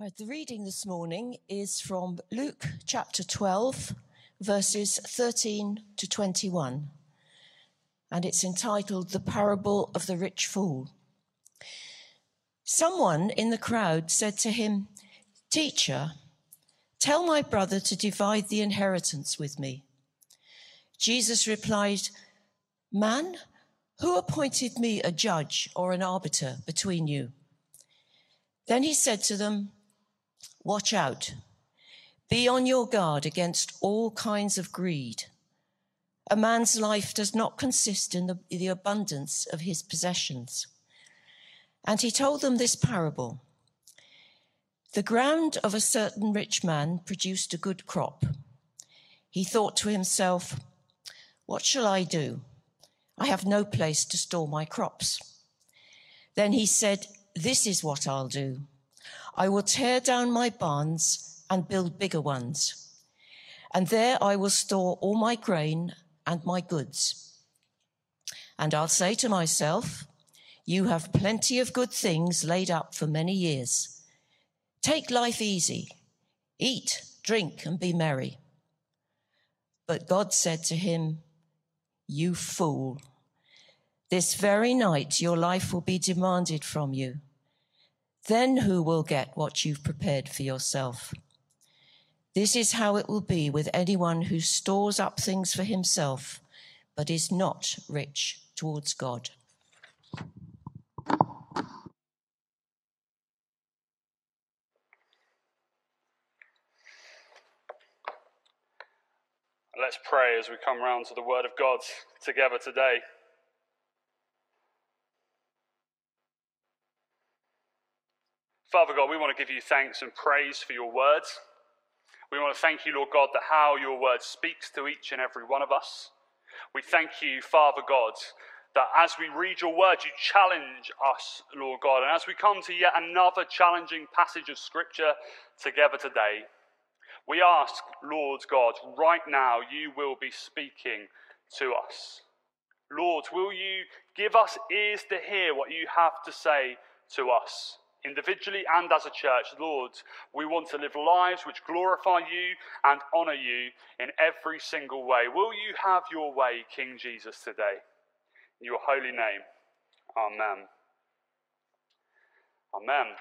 The reading this morning is from Luke chapter 12, verses 13 to 21, and it's entitled The Parable of the Rich Fool. Someone in the crowd said to him, Teacher, tell my brother to divide the inheritance with me. Jesus replied, Man, who appointed me a judge or an arbiter between you? Then he said to them, Watch out. Be on your guard against all kinds of greed. A man's life does not consist in the, the, abundance of his possessions. And he told them this parable The ground of a certain rich man produced a good crop. He thought to himself, What shall I do? I have no place to store my crops. Then he said, This is what I'll do. I will tear down my barns and build bigger ones. And there I will store all my grain and my goods. And I'll say to myself, You have plenty of good things laid up for many years. Take life easy, eat, drink, and be merry. But God said to him, You fool, this very night your life will be demanded from you. Then who will get what you've prepared for yourself? This is how it will be with anyone who stores up things for himself, but is not rich towards God. Let's pray as we come round to the Word of God together today. Father God, we want to give you thanks and praise for your words. We want to thank you, Lord God, that how your word speaks to each and every one of us. We thank you, Father God, that as we read your word, you challenge us, Lord God. And as we come to yet another challenging passage of scripture together today, we ask, Lord God, right now you will be speaking to us. Lord, will you give us ears to hear what you have to say to us? Individually and as a church, Lord, we want to live lives which glorify you and honor you in every single way. Will you have your way, King Jesus, today? In your holy name. Amen. Amen.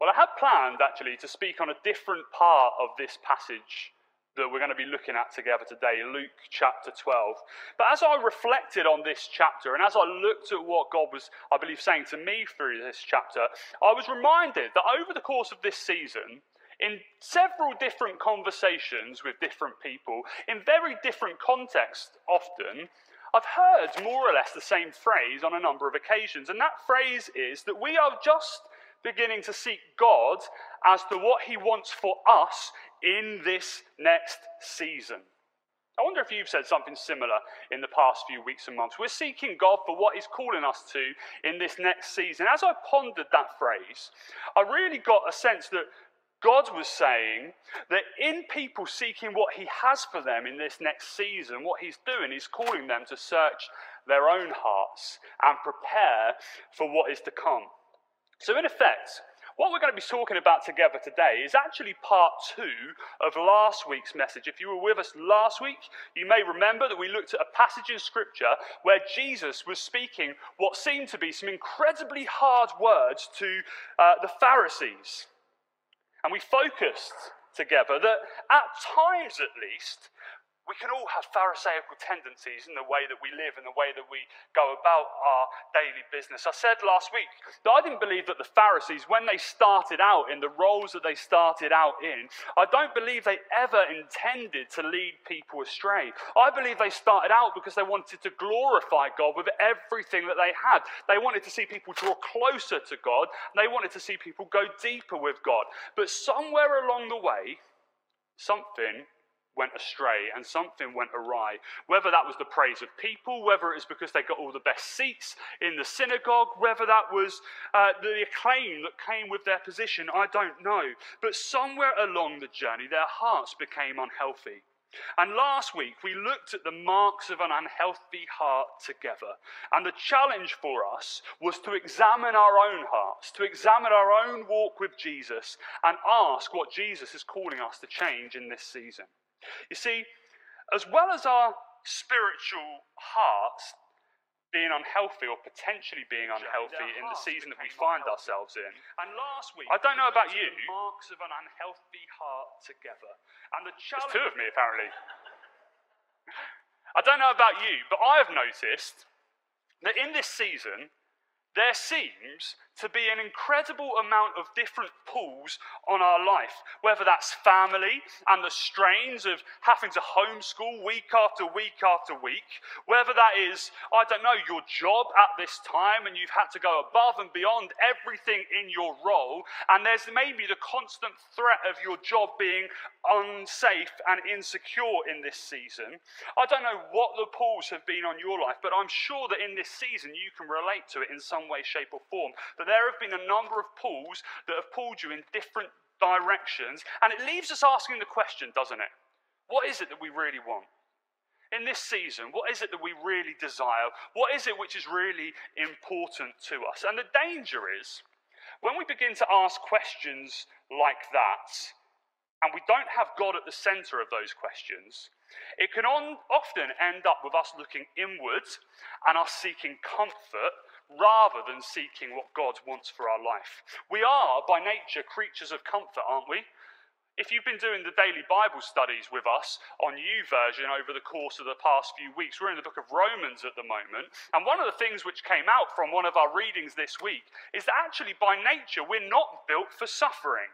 Well, I had planned actually to speak on a different part of this passage that we're going to be looking at together today, Luke chapter 12. But as I reflected on this chapter and as I looked at what God was, I believe, saying to me through this chapter, I was reminded that over the course of this season, in several different conversations with different people, in very different contexts often, I've heard more or less the same phrase on a number of occasions. And that phrase is that we are just beginning to seek God as to what He wants for us in this next season. I wonder if you've said something similar in the past few weeks and months. We're seeking God for what He's calling us to in this next season. As I pondered that phrase, I really got a sense that God was saying that in people seeking what He has for them in this next season, what He's doing is calling them to search their own hearts and prepare for what is to come. So, in effect, what we're going to be talking about together today is actually part two of last week's message. If you were with us last week, you may remember that we looked at a passage in Scripture where Jesus was speaking what seemed to be some incredibly hard words to uh, the Pharisees. And we focused together that at times at least, we can all have Pharisaical tendencies in the way that we live and the way that we go about our daily business. I said last week that I didn't believe that the Pharisees, when they started out in the roles that they started out in, I don't believe they ever intended to lead people astray. I believe they started out because they wanted to glorify God with everything that they had. They wanted to see people draw closer to God, they wanted to see people go deeper with God. But somewhere along the way, something went astray and something went awry. Whether that was the praise of people, whether it was because they got all the best seats in the synagogue, whether that was uh, the acclaim that came with their position, I don't know. But somewhere along the journey, their hearts became unhealthy. And last week we looked at the marks of an unhealthy heart together. And the challenge for us was to examine our own hearts, to examine our own walk with Jesus, and ask what Jesus is calling us to change in this season. You see, as well as our spiritual hearts being unhealthy or potentially being unhealthy in the season that we find ourselves in. And last week, I don't know about you. marks of an unhealthy heart together. And the There's two of me, apparently. I don't know about you, but I have noticed that in this season, there seems to be an incredible amount of different pulls on our life, whether that's family and the strains of having to homeschool week after week after week, whether that is, I don't know, your job at this time and you've had to go above and beyond everything in your role, and there's maybe the constant threat of your job being unsafe and insecure in this season. I don't know what the pulls have been on your life, but I'm sure that in this season you can relate to it in some way, shape, or form. That there have been a number of pulls that have pulled you in different directions, and it leaves us asking the question, doesn't it? What is it that we really want? In this season, what is it that we really desire? What is it which is really important to us? And the danger is when we begin to ask questions like that, and we don't have God at the center of those questions, it can on, often end up with us looking inwards and us seeking comfort rather than seeking what God wants for our life. We are, by nature, creatures of comfort, aren't we? If you've been doing the daily Bible studies with us on YouVersion over the course of the past few weeks, we're in the book of Romans at the moment. And one of the things which came out from one of our readings this week is that actually, by nature, we're not built for suffering.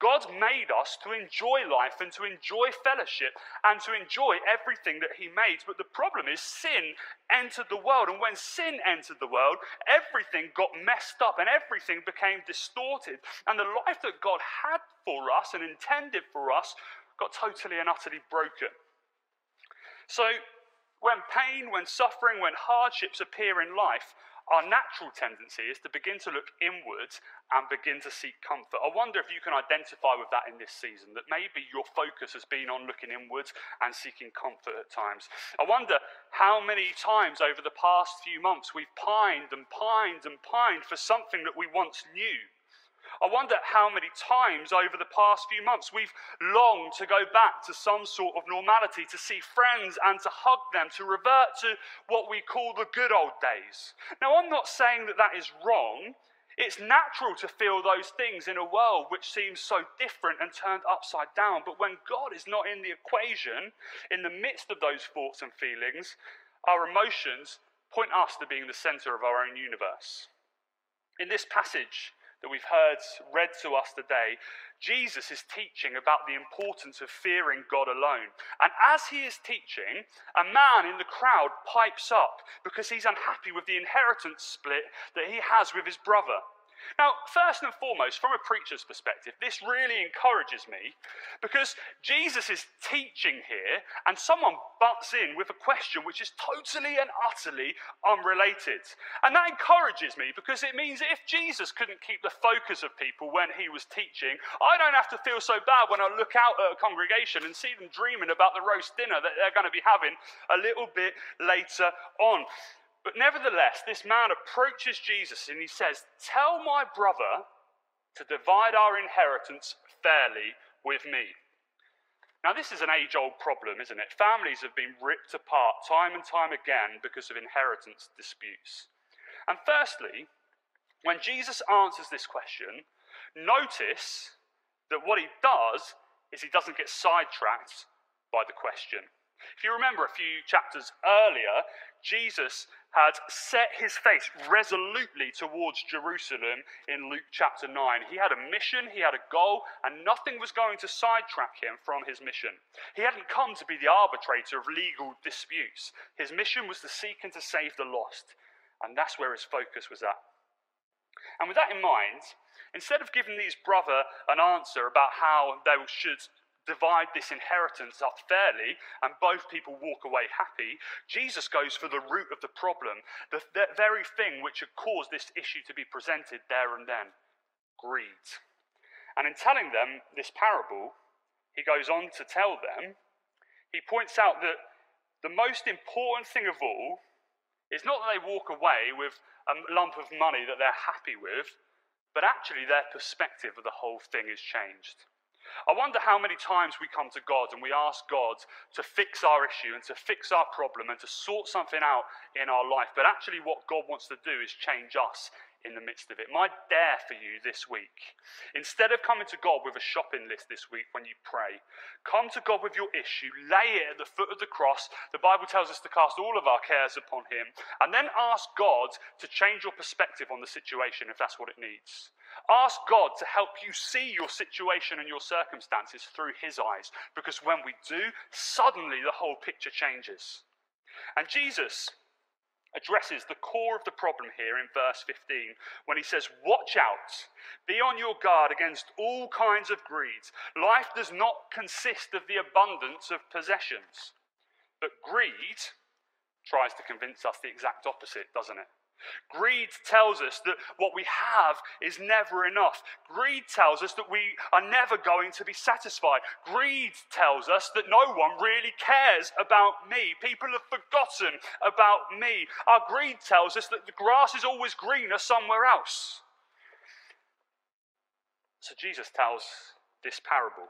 God made us to enjoy life and to enjoy fellowship and to enjoy everything that He made. But the problem is, sin entered the world. And when sin entered the world, everything got messed up and everything became distorted. And the life that God had for us and intended for us got totally and utterly broken. So, when pain, when suffering, when hardships appear in life, our natural tendency is to begin to look inwards and begin to seek comfort. I wonder if you can identify with that in this season, that maybe your focus has been on looking inwards and seeking comfort at times. I wonder how many times over the past few months we've pined and pined and pined for something that we once knew. I wonder how many times over the past few months we've longed to go back to some sort of normality, to see friends and to hug them, to revert to what we call the good old days. Now, I'm not saying that that is wrong. It's natural to feel those things in a world which seems so different and turned upside down. But when God is not in the equation, in the midst of those thoughts and feelings, our emotions point us to being the center of our own universe. In this passage, that we've heard read to us today, Jesus is teaching about the importance of fearing God alone. And as he is teaching, a man in the crowd pipes up because he's unhappy with the inheritance split that he has with his brother. Now, first and foremost, from a preacher's perspective, this really encourages me because Jesus is teaching here and someone butts in with a question which is totally and utterly unrelated. And that encourages me because it means if Jesus couldn't keep the focus of people when he was teaching, I don't have to feel so bad when I look out at a congregation and see them dreaming about the roast dinner that they're going to be having a little bit later on. But nevertheless, this man approaches Jesus and he says, Tell my brother to divide our inheritance fairly with me. Now, this is an age old problem, isn't it? Families have been ripped apart time and time again because of inheritance disputes. And firstly, when Jesus answers this question, notice that what he does is he doesn't get sidetracked by the question. If you remember a few chapters earlier, Jesus had set his face resolutely towards Jerusalem in Luke chapter 9. He had a mission, he had a goal, and nothing was going to sidetrack him from his mission. He hadn't come to be the arbitrator of legal disputes. His mission was to seek and to save the lost, and that's where his focus was at. And with that in mind, instead of giving these brother an answer about how they should divide this inheritance up fairly and both people walk away happy, Jesus goes for the root of the problem, the, the very thing which had caused this issue to be presented there and then greed. And in telling them this parable, he goes on to tell them, he points out that the most important thing of all is not that they walk away with a lump of money that they're happy with, but actually their perspective of the whole thing is changed. I wonder how many times we come to God and we ask God to fix our issue and to fix our problem and to sort something out in our life. But actually, what God wants to do is change us in the midst of it. My dare for you this week, instead of coming to God with a shopping list this week when you pray, come to God with your issue, lay it at the foot of the cross. The Bible tells us to cast all of our cares upon Him, and then ask God to change your perspective on the situation if that's what it needs. Ask God to help you see your situation and your circumstances through His eyes, because when we do, suddenly the whole picture changes. And Jesus addresses the core of the problem here in verse 15 when he says, Watch out, be on your guard against all kinds of greed. Life does not consist of the abundance of possessions. But greed tries to convince us the exact opposite, doesn't it? Greed tells us that what we have is never enough. Greed tells us that we are never going to be satisfied. Greed tells us that no one really cares about me. People have forgotten about me. Our greed tells us that the grass is always greener somewhere else. So Jesus tells this parable.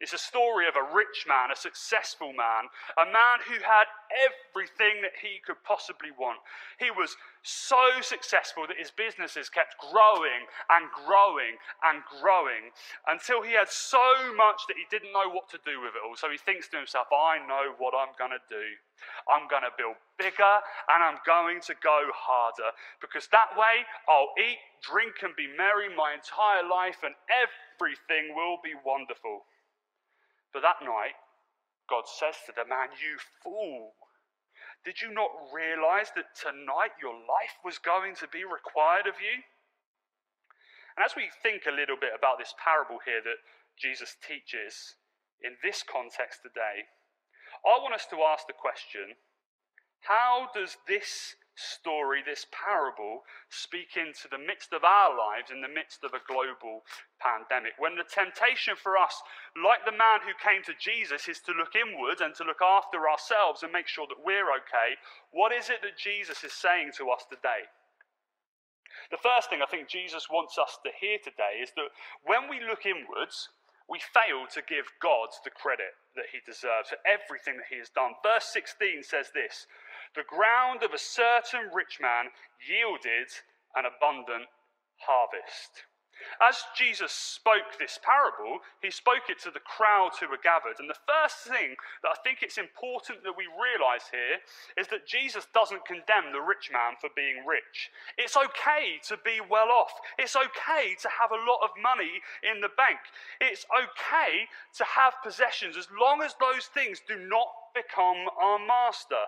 It's a story of a rich man, a successful man, a man who had everything that he could possibly want. He was so successful that his businesses kept growing and growing and growing until he had so much that he didn't know what to do with it all. So he thinks to himself, I know what I'm going to do. I'm going to build bigger and I'm going to go harder because that way I'll eat, drink, and be merry my entire life and everything will be wonderful. But that night, God says to the man, You fool, did you not realize that tonight your life was going to be required of you? And as we think a little bit about this parable here that Jesus teaches in this context today, I want us to ask the question how does this story, this parable, speak into the midst of our lives in the midst of a global pandemic. When the temptation for us, like the man who came to Jesus, is to look inward and to look after ourselves and make sure that we're okay, what is it that Jesus is saying to us today? The first thing I think Jesus wants us to hear today is that when we look inwards, we fail to give God the credit that he deserves for everything that he has done. Verse 16 says this the ground of a certain rich man yielded an abundant harvest. As Jesus spoke this parable, he spoke it to the crowds who were gathered. And the first thing that I think it's important that we realize here is that Jesus doesn't condemn the rich man for being rich. It's okay to be well off, it's okay to have a lot of money in the bank, it's okay to have possessions as long as those things do not become our master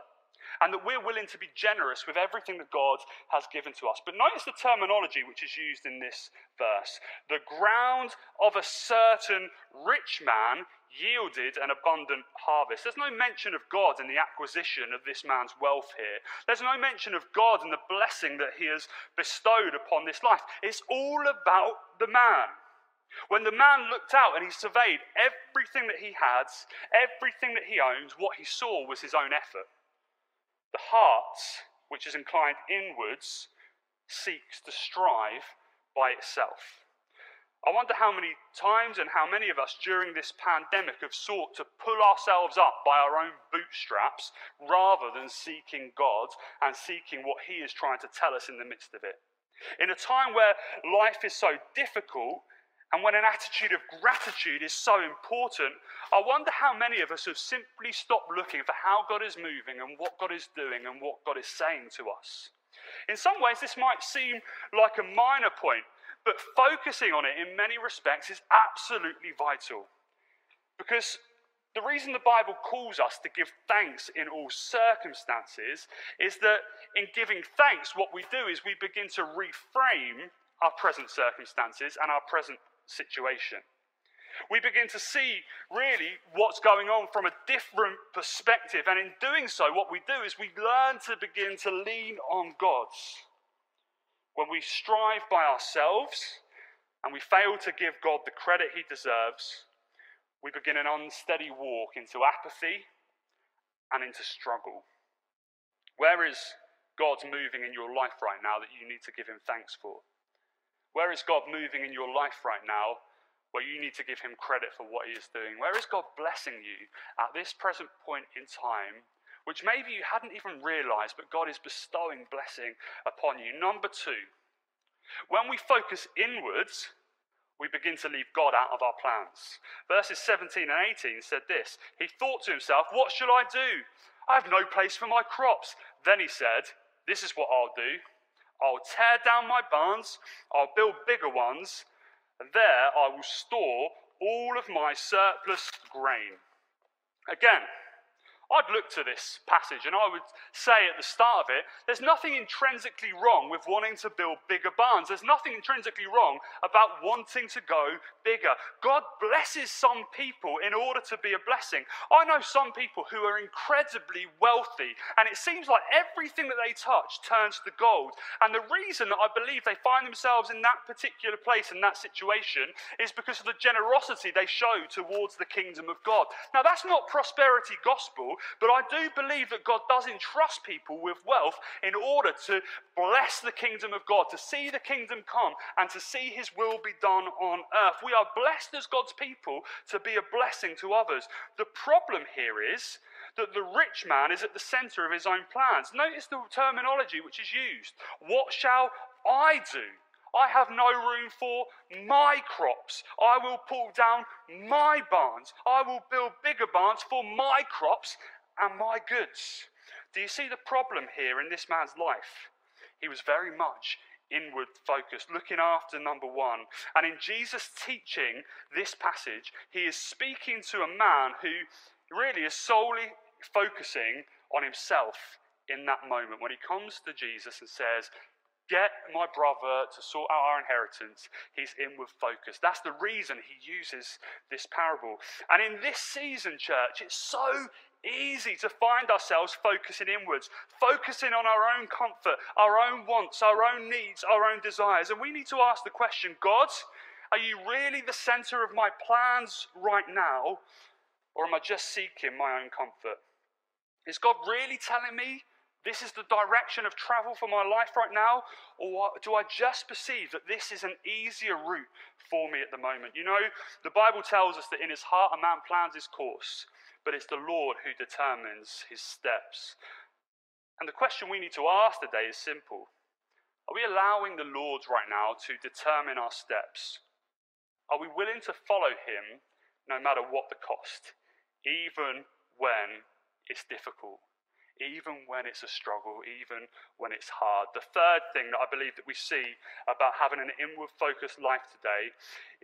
and that we're willing to be generous with everything that God has given to us. But notice the terminology which is used in this verse. The ground of a certain rich man yielded an abundant harvest. There's no mention of God in the acquisition of this man's wealth here. There's no mention of God in the blessing that he has bestowed upon this life. It's all about the man. When the man looked out and he surveyed everything that he had, everything that he owns, what he saw was his own effort. The heart, which is inclined inwards, seeks to strive by itself. I wonder how many times and how many of us during this pandemic have sought to pull ourselves up by our own bootstraps rather than seeking God and seeking what He is trying to tell us in the midst of it. In a time where life is so difficult, and when an attitude of gratitude is so important, I wonder how many of us have simply stopped looking for how God is moving and what God is doing and what God is saying to us. In some ways, this might seem like a minor point, but focusing on it in many respects is absolutely vital. Because the reason the Bible calls us to give thanks in all circumstances is that in giving thanks, what we do is we begin to reframe our present circumstances and our present situation. We begin to see really what's going on from a different perspective. And in doing so, what we do is we learn to begin to lean on God. When we strive by ourselves and we fail to give God the credit he deserves, we begin an unsteady walk into apathy and into struggle. Where is God's moving in your life right now that you need to give Him thanks for? Where is God moving in your life right now where you need to give Him credit for what He is doing? Where is God blessing you at this present point in time, which maybe you hadn't even realized, but God is bestowing blessing upon you? Number two, when we focus inwards, we begin to leave God out of our plans. Verses 17 and 18 said this He thought to himself, What shall I do? I have no place for my crops. Then he said, This is what I'll do. I'll tear down my barns, I'll build bigger ones, and there I will store all of my surplus grain. Again, I'd look to this passage and I would say at the start of it, there's nothing intrinsically wrong with wanting to build bigger barns. There's nothing intrinsically wrong about wanting to go bigger. God blesses some people in order to be a blessing. I know some people who are incredibly wealthy and it seems like everything that they touch turns to gold. And the reason that I believe they find themselves in that particular place, in that situation, is because of the generosity they show towards the kingdom of God. Now, that's not prosperity gospel. But I do believe that God does entrust people with wealth in order to bless the kingdom of God, to see the kingdom come, and to see his will be done on earth. We are blessed as God's people to be a blessing to others. The problem here is that the rich man is at the center of his own plans. Notice the terminology which is used. What shall I do? I have no room for my crops. I will pull down my barns. I will build bigger barns for my crops and my goods. Do you see the problem here in this man's life? He was very much inward focused, looking after number one. And in Jesus' teaching this passage, he is speaking to a man who really is solely focusing on himself in that moment when he comes to Jesus and says, get my brother to sort out our inheritance, he's inward focused. That's the reason he uses this parable. And in this season, church, it's so easy to find ourselves focusing inwards, focusing on our own comfort, our own wants, our own needs, our own desires. And we need to ask the question God, are you really the center of my plans right now? Or am I just seeking my own comfort? Is God really telling me this is the direction of travel for my life right now? Or do I just perceive that this is an easier route for me at the moment? You know, the Bible tells us that in his heart a man plans his course, but it's the Lord who determines his steps. And the question we need to ask today is simple Are we allowing the Lord right now to determine our steps? Are we willing to follow him no matter what the cost, even when it's difficult? Even when it's a struggle, even when it's hard. The third thing that I believe that we see about having an inward focused life today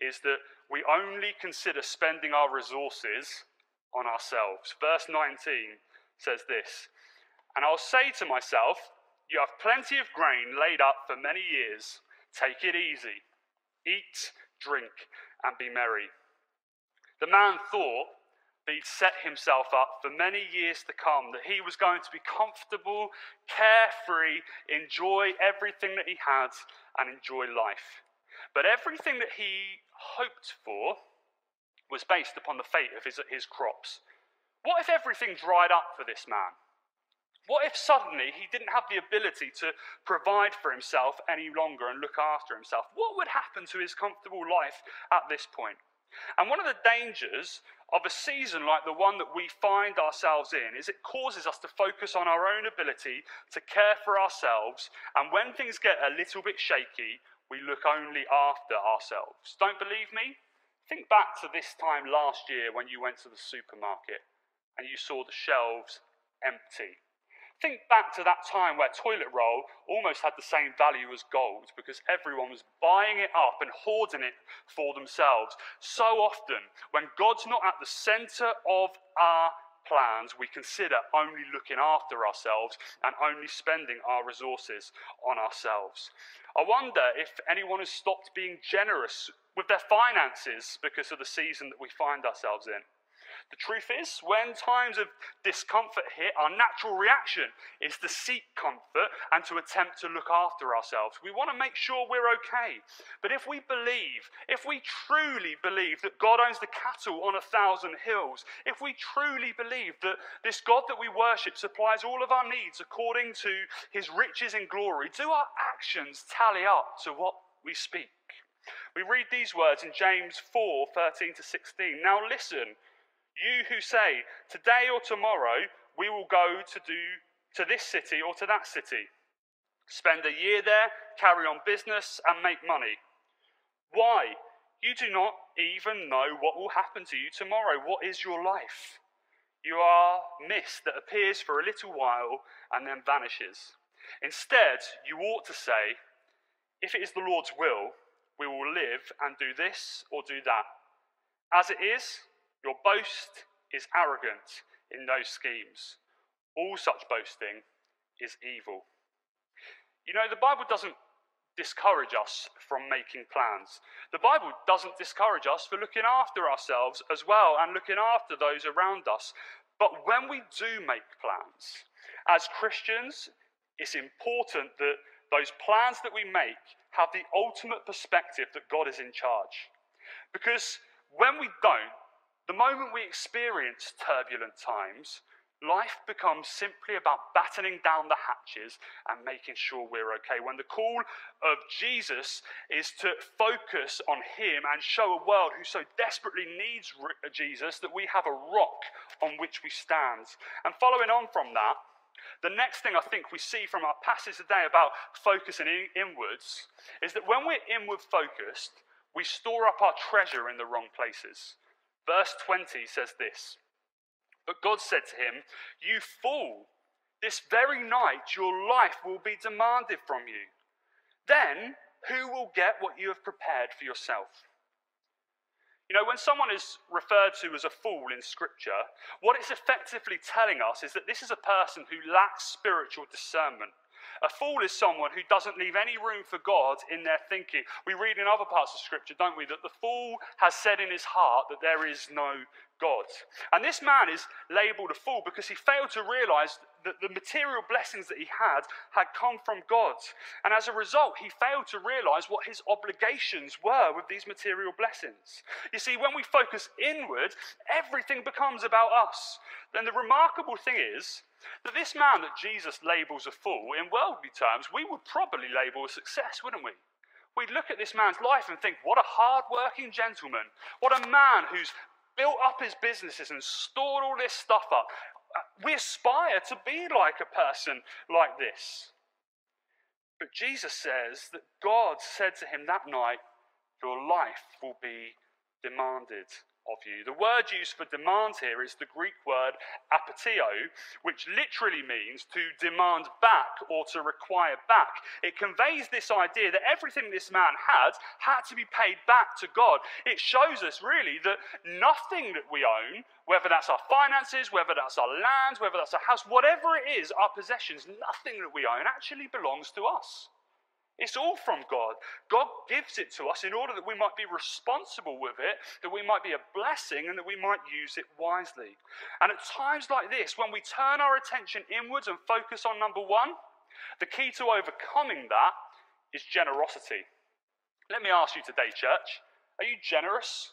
is that we only consider spending our resources on ourselves. Verse 19 says this And I'll say to myself, You have plenty of grain laid up for many years. Take it easy. Eat, drink, and be merry. The man thought he'd set himself up for many years to come, that he was going to be comfortable, carefree, enjoy everything that he had, and enjoy life. But everything that he hoped for was based upon the fate of his, his crops. What if everything dried up for this man? What if suddenly he didn't have the ability to provide for himself any longer and look after himself? What would happen to his comfortable life at this point? And one of the dangers of a season like the one that we find ourselves in is it causes us to focus on our own ability to care for ourselves. And when things get a little bit shaky, we look only after ourselves. Don't believe me? Think back to this time last year when you went to the supermarket and you saw the shelves empty. Think back to that time where toilet roll almost had the same value as gold because everyone was buying it up and hoarding it for themselves. So often, when God's not at the center of our plans, we consider only looking after ourselves and only spending our resources on ourselves. I wonder if anyone has stopped being generous with their finances because of the season that we find ourselves in. The truth is, when times of discomfort hit, our natural reaction is to seek comfort and to attempt to look after ourselves. We want to make sure we're okay. But if we believe, if we truly believe that God owns the cattle on a thousand hills, if we truly believe that this God that we worship supplies all of our needs according to his riches in glory, do our actions tally up to what we speak? We read these words in James 4 13 to 16. Now listen you who say, today or tomorrow we will go to do to this city or to that city. Spend a year there, carry on business, and make money. Why? You do not even know what will happen to you tomorrow. What is your life? You are mist that appears for a little while and then vanishes. Instead, you ought to say, If it is the Lord's will, we will live and do this or do that. As it is, your boast is arrogant in those schemes. All such boasting is evil. You know, the Bible doesn't discourage us from making plans. The Bible doesn't discourage us for looking after ourselves as well and looking after those around us. But when we do make plans, as Christians, it's important that those plans that we make have the ultimate perspective that God is in charge. Because when we don't, the moment we experience turbulent times, life becomes simply about battening down the hatches and making sure we're okay. When the call of Jesus is to focus on Him and show a world who so desperately needs uh, Jesus that we have a rock on which we stand. And following on from that, the next thing I think we see from our passage today about focusing in, inwards is that when we're inward focused, we store up our treasure in the wrong places. Verse 20 says this But God said to him, You fool, this very night your life will be demanded from you. Then who will get what you have prepared for yourself? You know, when someone is referred to as a fool in Scripture, what it's effectively telling us is that this is a person who lacks spiritual discernment. A fool is someone who doesn't leave any room for God in their thinking. We read in other parts of Scripture, don't we, that the fool has said in his heart that there is no God. And this man is labeled a fool because he failed to realize that the material blessings that he had had come from God. And as a result, he failed to realize what his obligations were with these material blessings. You see, when we focus inward, everything becomes about us. Then the remarkable thing is that this man that Jesus labels a fool, in worldly terms, we would probably label a success, wouldn't we? We'd look at this man's life and think, what a hard-working gentleman. What a man who's built up his businesses and stored all this stuff up. Uh, we aspire to be like a person like this. But Jesus says that God said to him that night, Your life will be demanded of you. The word used for demand here is the Greek word apaiteo, which literally means to demand back or to require back. It conveys this idea that everything this man had had to be paid back to God. It shows us really that nothing that we own, whether that's our finances, whether that's our lands, whether that's our house, whatever it is, our possessions, nothing that we own actually belongs to us. It's all from God. God gives it to us in order that we might be responsible with it, that we might be a blessing, and that we might use it wisely. And at times like this, when we turn our attention inwards and focus on number one, the key to overcoming that is generosity. Let me ask you today, church are you generous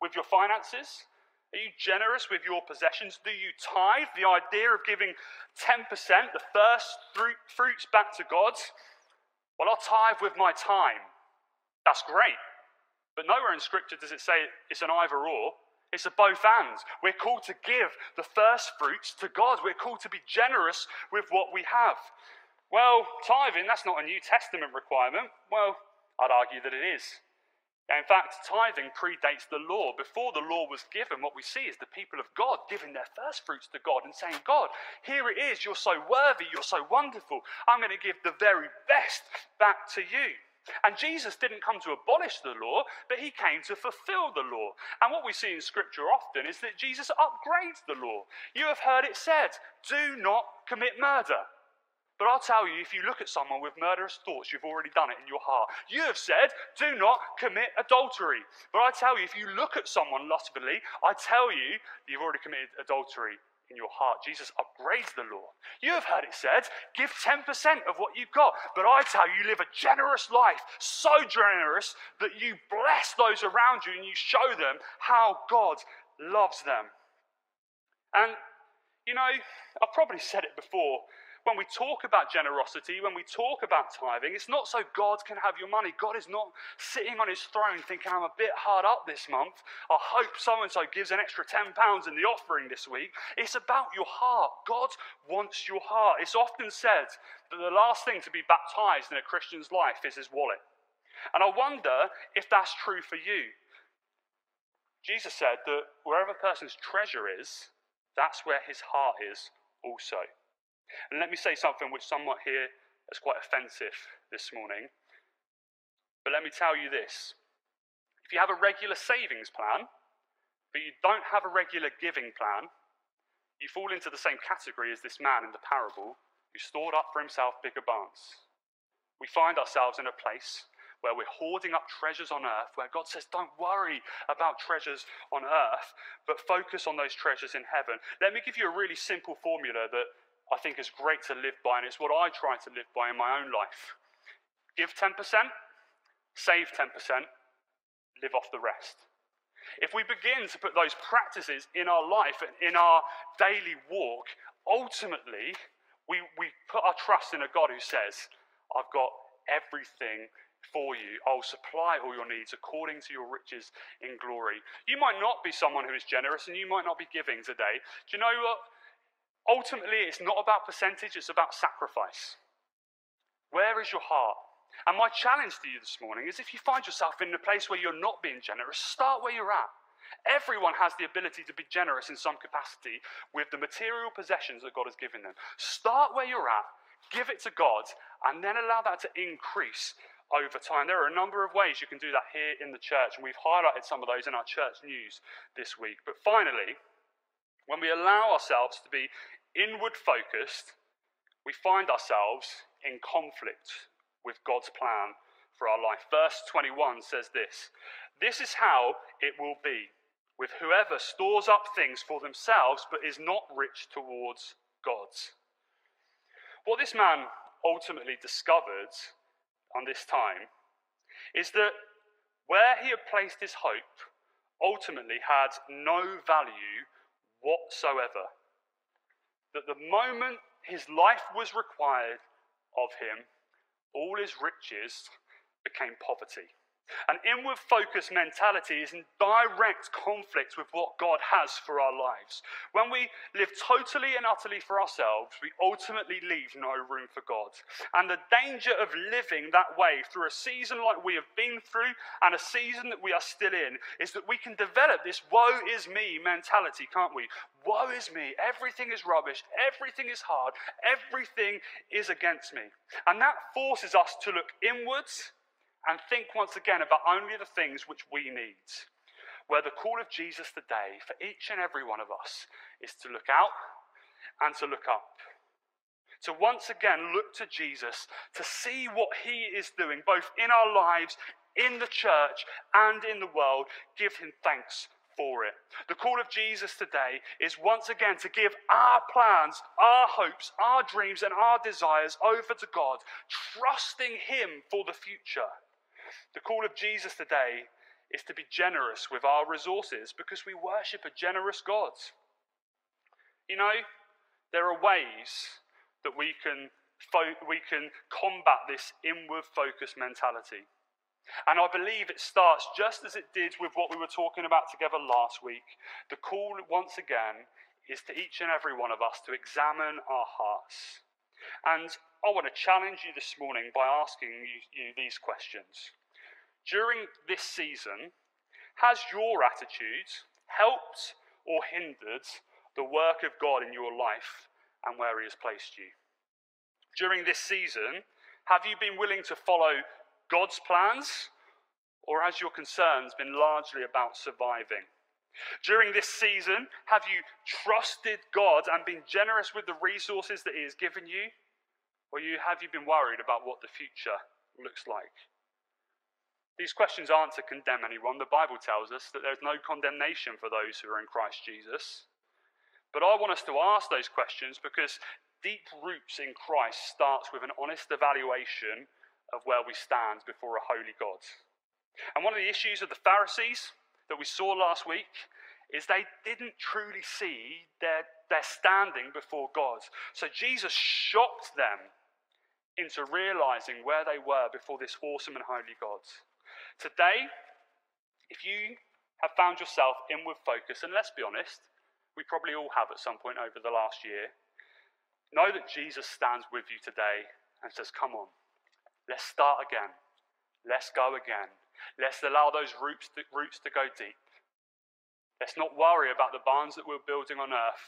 with your finances? Are you generous with your possessions? Do you tithe? The idea of giving 10%, the first fruits back to God. Well, I'll tithe with my time. That's great. But nowhere in Scripture does it say it's an either or. It's a both and. We're called to give the first fruits to God. We're called to be generous with what we have. Well, tithing, that's not a New Testament requirement. Well, I'd argue that it is. In fact, tithing predates the law. Before the law was given, what we see is the people of God giving their first fruits to God and saying, God, here it is. You're so worthy. You're so wonderful. I'm going to give the very best back to you. And Jesus didn't come to abolish the law, but he came to fulfill the law. And what we see in Scripture often is that Jesus upgrades the law. You have heard it said, do not commit murder. But I'll tell you, if you look at someone with murderous thoughts, you've already done it in your heart. You have said, do not commit adultery. But I tell you, if you look at someone lustfully, I tell you, you've already committed adultery in your heart. Jesus upgrades the law. You have heard it said, give 10% of what you've got. But I tell you, live a generous life, so generous that you bless those around you and you show them how God loves them. And, you know, I've probably said it before, when we talk about generosity, when we talk about tithing, it's not so God can have your money. God is not sitting on his throne thinking, I'm a bit hard up this month. I hope so and so gives an extra £10 in the offering this week. It's about your heart. God wants your heart. It's often said that the last thing to be baptized in a Christian's life is his wallet. And I wonder if that's true for you. Jesus said that wherever a person's treasure is, that's where his heart is also. And let me say something which somewhat here is quite offensive this morning. But let me tell you this if you have a regular savings plan, but you don't have a regular giving plan, you fall into the same category as this man in the parable who stored up for himself bigger barns. We find ourselves in a place where we're hoarding up treasures on earth, where God says, Don't worry about treasures on earth, but focus on those treasures in heaven. Let me give you a really simple formula that I think is great to live by, and it's what I try to live by in my own life. Give 10%, save 10%, live off the rest. If we begin to put those practices in our life and in our daily walk, ultimately, we, we put our trust in a God who says, I've got everything for you. I'll supply all your needs according to your riches in glory. You might not be someone who is generous and you might not be giving today. Do you know what? Ultimately, it's not about percentage, it's about sacrifice. Where is your heart? And my challenge to you this morning is if you find yourself in a place where you're not being generous, start where you're at. Everyone has the ability to be generous in some capacity with the material possessions that God has given them. Start where you're at, give it to God, and then allow that to increase over time. There are a number of ways you can do that here in the church, and we've highlighted some of those in our church news this week. But finally, when we allow ourselves to be inward focused, we find ourselves in conflict with God's plan for our life. Verse 21 says this This is how it will be with whoever stores up things for themselves but is not rich towards God's. What this man ultimately discovered on this time is that where he had placed his hope ultimately had no value whatsoever. That the moment his life was required of him, all his riches became poverty. An inward focused mentality is in direct conflict with what God has for our lives. When we live totally and utterly for ourselves, we ultimately leave no room for God. And the danger of living that way through a season like we have been through and a season that we are still in is that we can develop this woe is me mentality, can't we? Woe is me. Everything is rubbish. Everything is hard. Everything is against me. And that forces us to look inwards and think once again about only the things which we need. Where the call of Jesus today for each and every one of us is to look out and to look up. To once again look to Jesus, to see what he is doing, both in our lives, in the church, and in the world. Give him thanks for it. The call of Jesus today is once again to give our plans, our hopes, our dreams, and our desires over to God, trusting Him for the future. The call of Jesus today is to be generous with our resources because we worship a generous God. You know, there are ways that we can, fo- we can combat this inward focused mentality. And I believe it starts just as it did with what we were talking about together last week. The call, once again, is to each and every one of us to examine our hearts. And I want to challenge you this morning by asking you, you these questions during this season, has your attitude helped or hindered the work of God in your life and where He has placed you? During this season, have you been willing to follow God's plans, or has your concerns been largely about surviving? During this season, have you trusted God and been generous with the resources that He has given you? Or you, have you been worried about what the future looks like? These questions aren't to condemn anyone. The Bible tells us that there's no condemnation for those who are in Christ Jesus. But I want us to ask those questions because deep roots in Christ starts with an honest evaluation of where we stand before a holy God. And one of the issues of the Pharisees that we saw last week is they didn't truly see their, their standing before God. So Jesus shocked them into realizing where they were before this awesome and holy God. Today, if you have found yourself inward focused, and let's be honest, we probably all have at some point over the last year, know that Jesus stands with you today and says, Come on, let's start again. Let's go again. Let's allow those roots to, roots to go deep. Let's not worry about the barns that we're building on earth,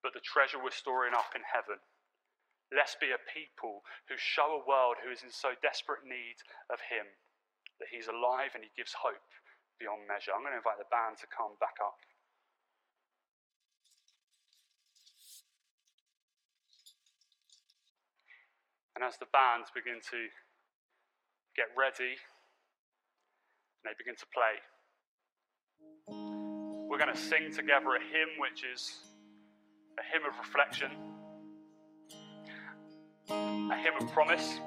but the treasure we're storing up in heaven. Let's be a people who show a world who is in so desperate need of Him that He's alive and He gives hope beyond measure. I'm going to invite the band to come back up. And as the bands begin to get ready and they begin to play, we're going to sing together a hymn which is a hymn of reflection, a hymn of promise.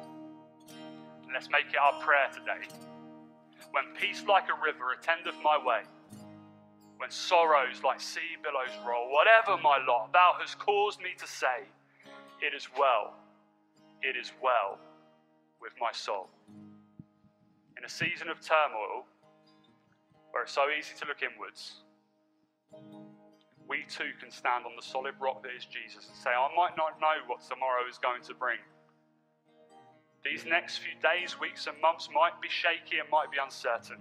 And let's make it our prayer today when peace like a river attendeth my way, when sorrows like sea billows roll, whatever my lot, thou hast caused me to say, It is well, it is well with my soul. In a season of turmoil, where it's so easy to look inwards, we too can stand on the solid rock that is Jesus and say, I might not know what tomorrow is going to bring. These next few days, weeks, and months might be shaky and might be uncertain,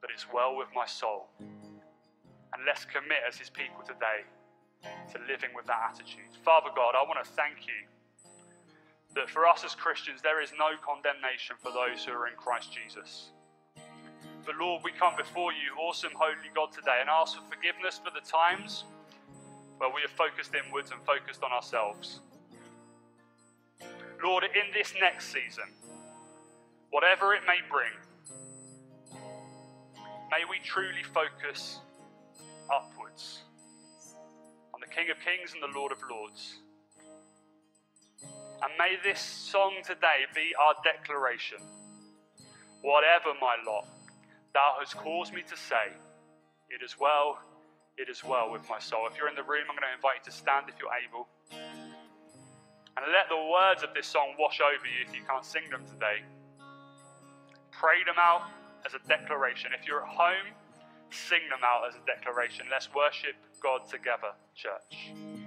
but it's well with my soul. And let's commit as His people today to living with that attitude. Father God, I want to thank you that for us as Christians, there is no condemnation for those who are in Christ Jesus. But Lord, we come before you, awesome, holy God, today and ask for forgiveness for the times where we have focused inwards and focused on ourselves. Lord, in this next season, whatever it may bring, may we truly focus upwards on the King of Kings and the Lord of Lords. And may this song today be our declaration. Whatever my lot, thou hast caused me to say, It is well, it is well with my soul. If you're in the room, I'm going to invite you to stand if you're able. And let the words of this song wash over you if you can't sing them today. Pray them out as a declaration. If you're at home, sing them out as a declaration. Let's worship God together, church.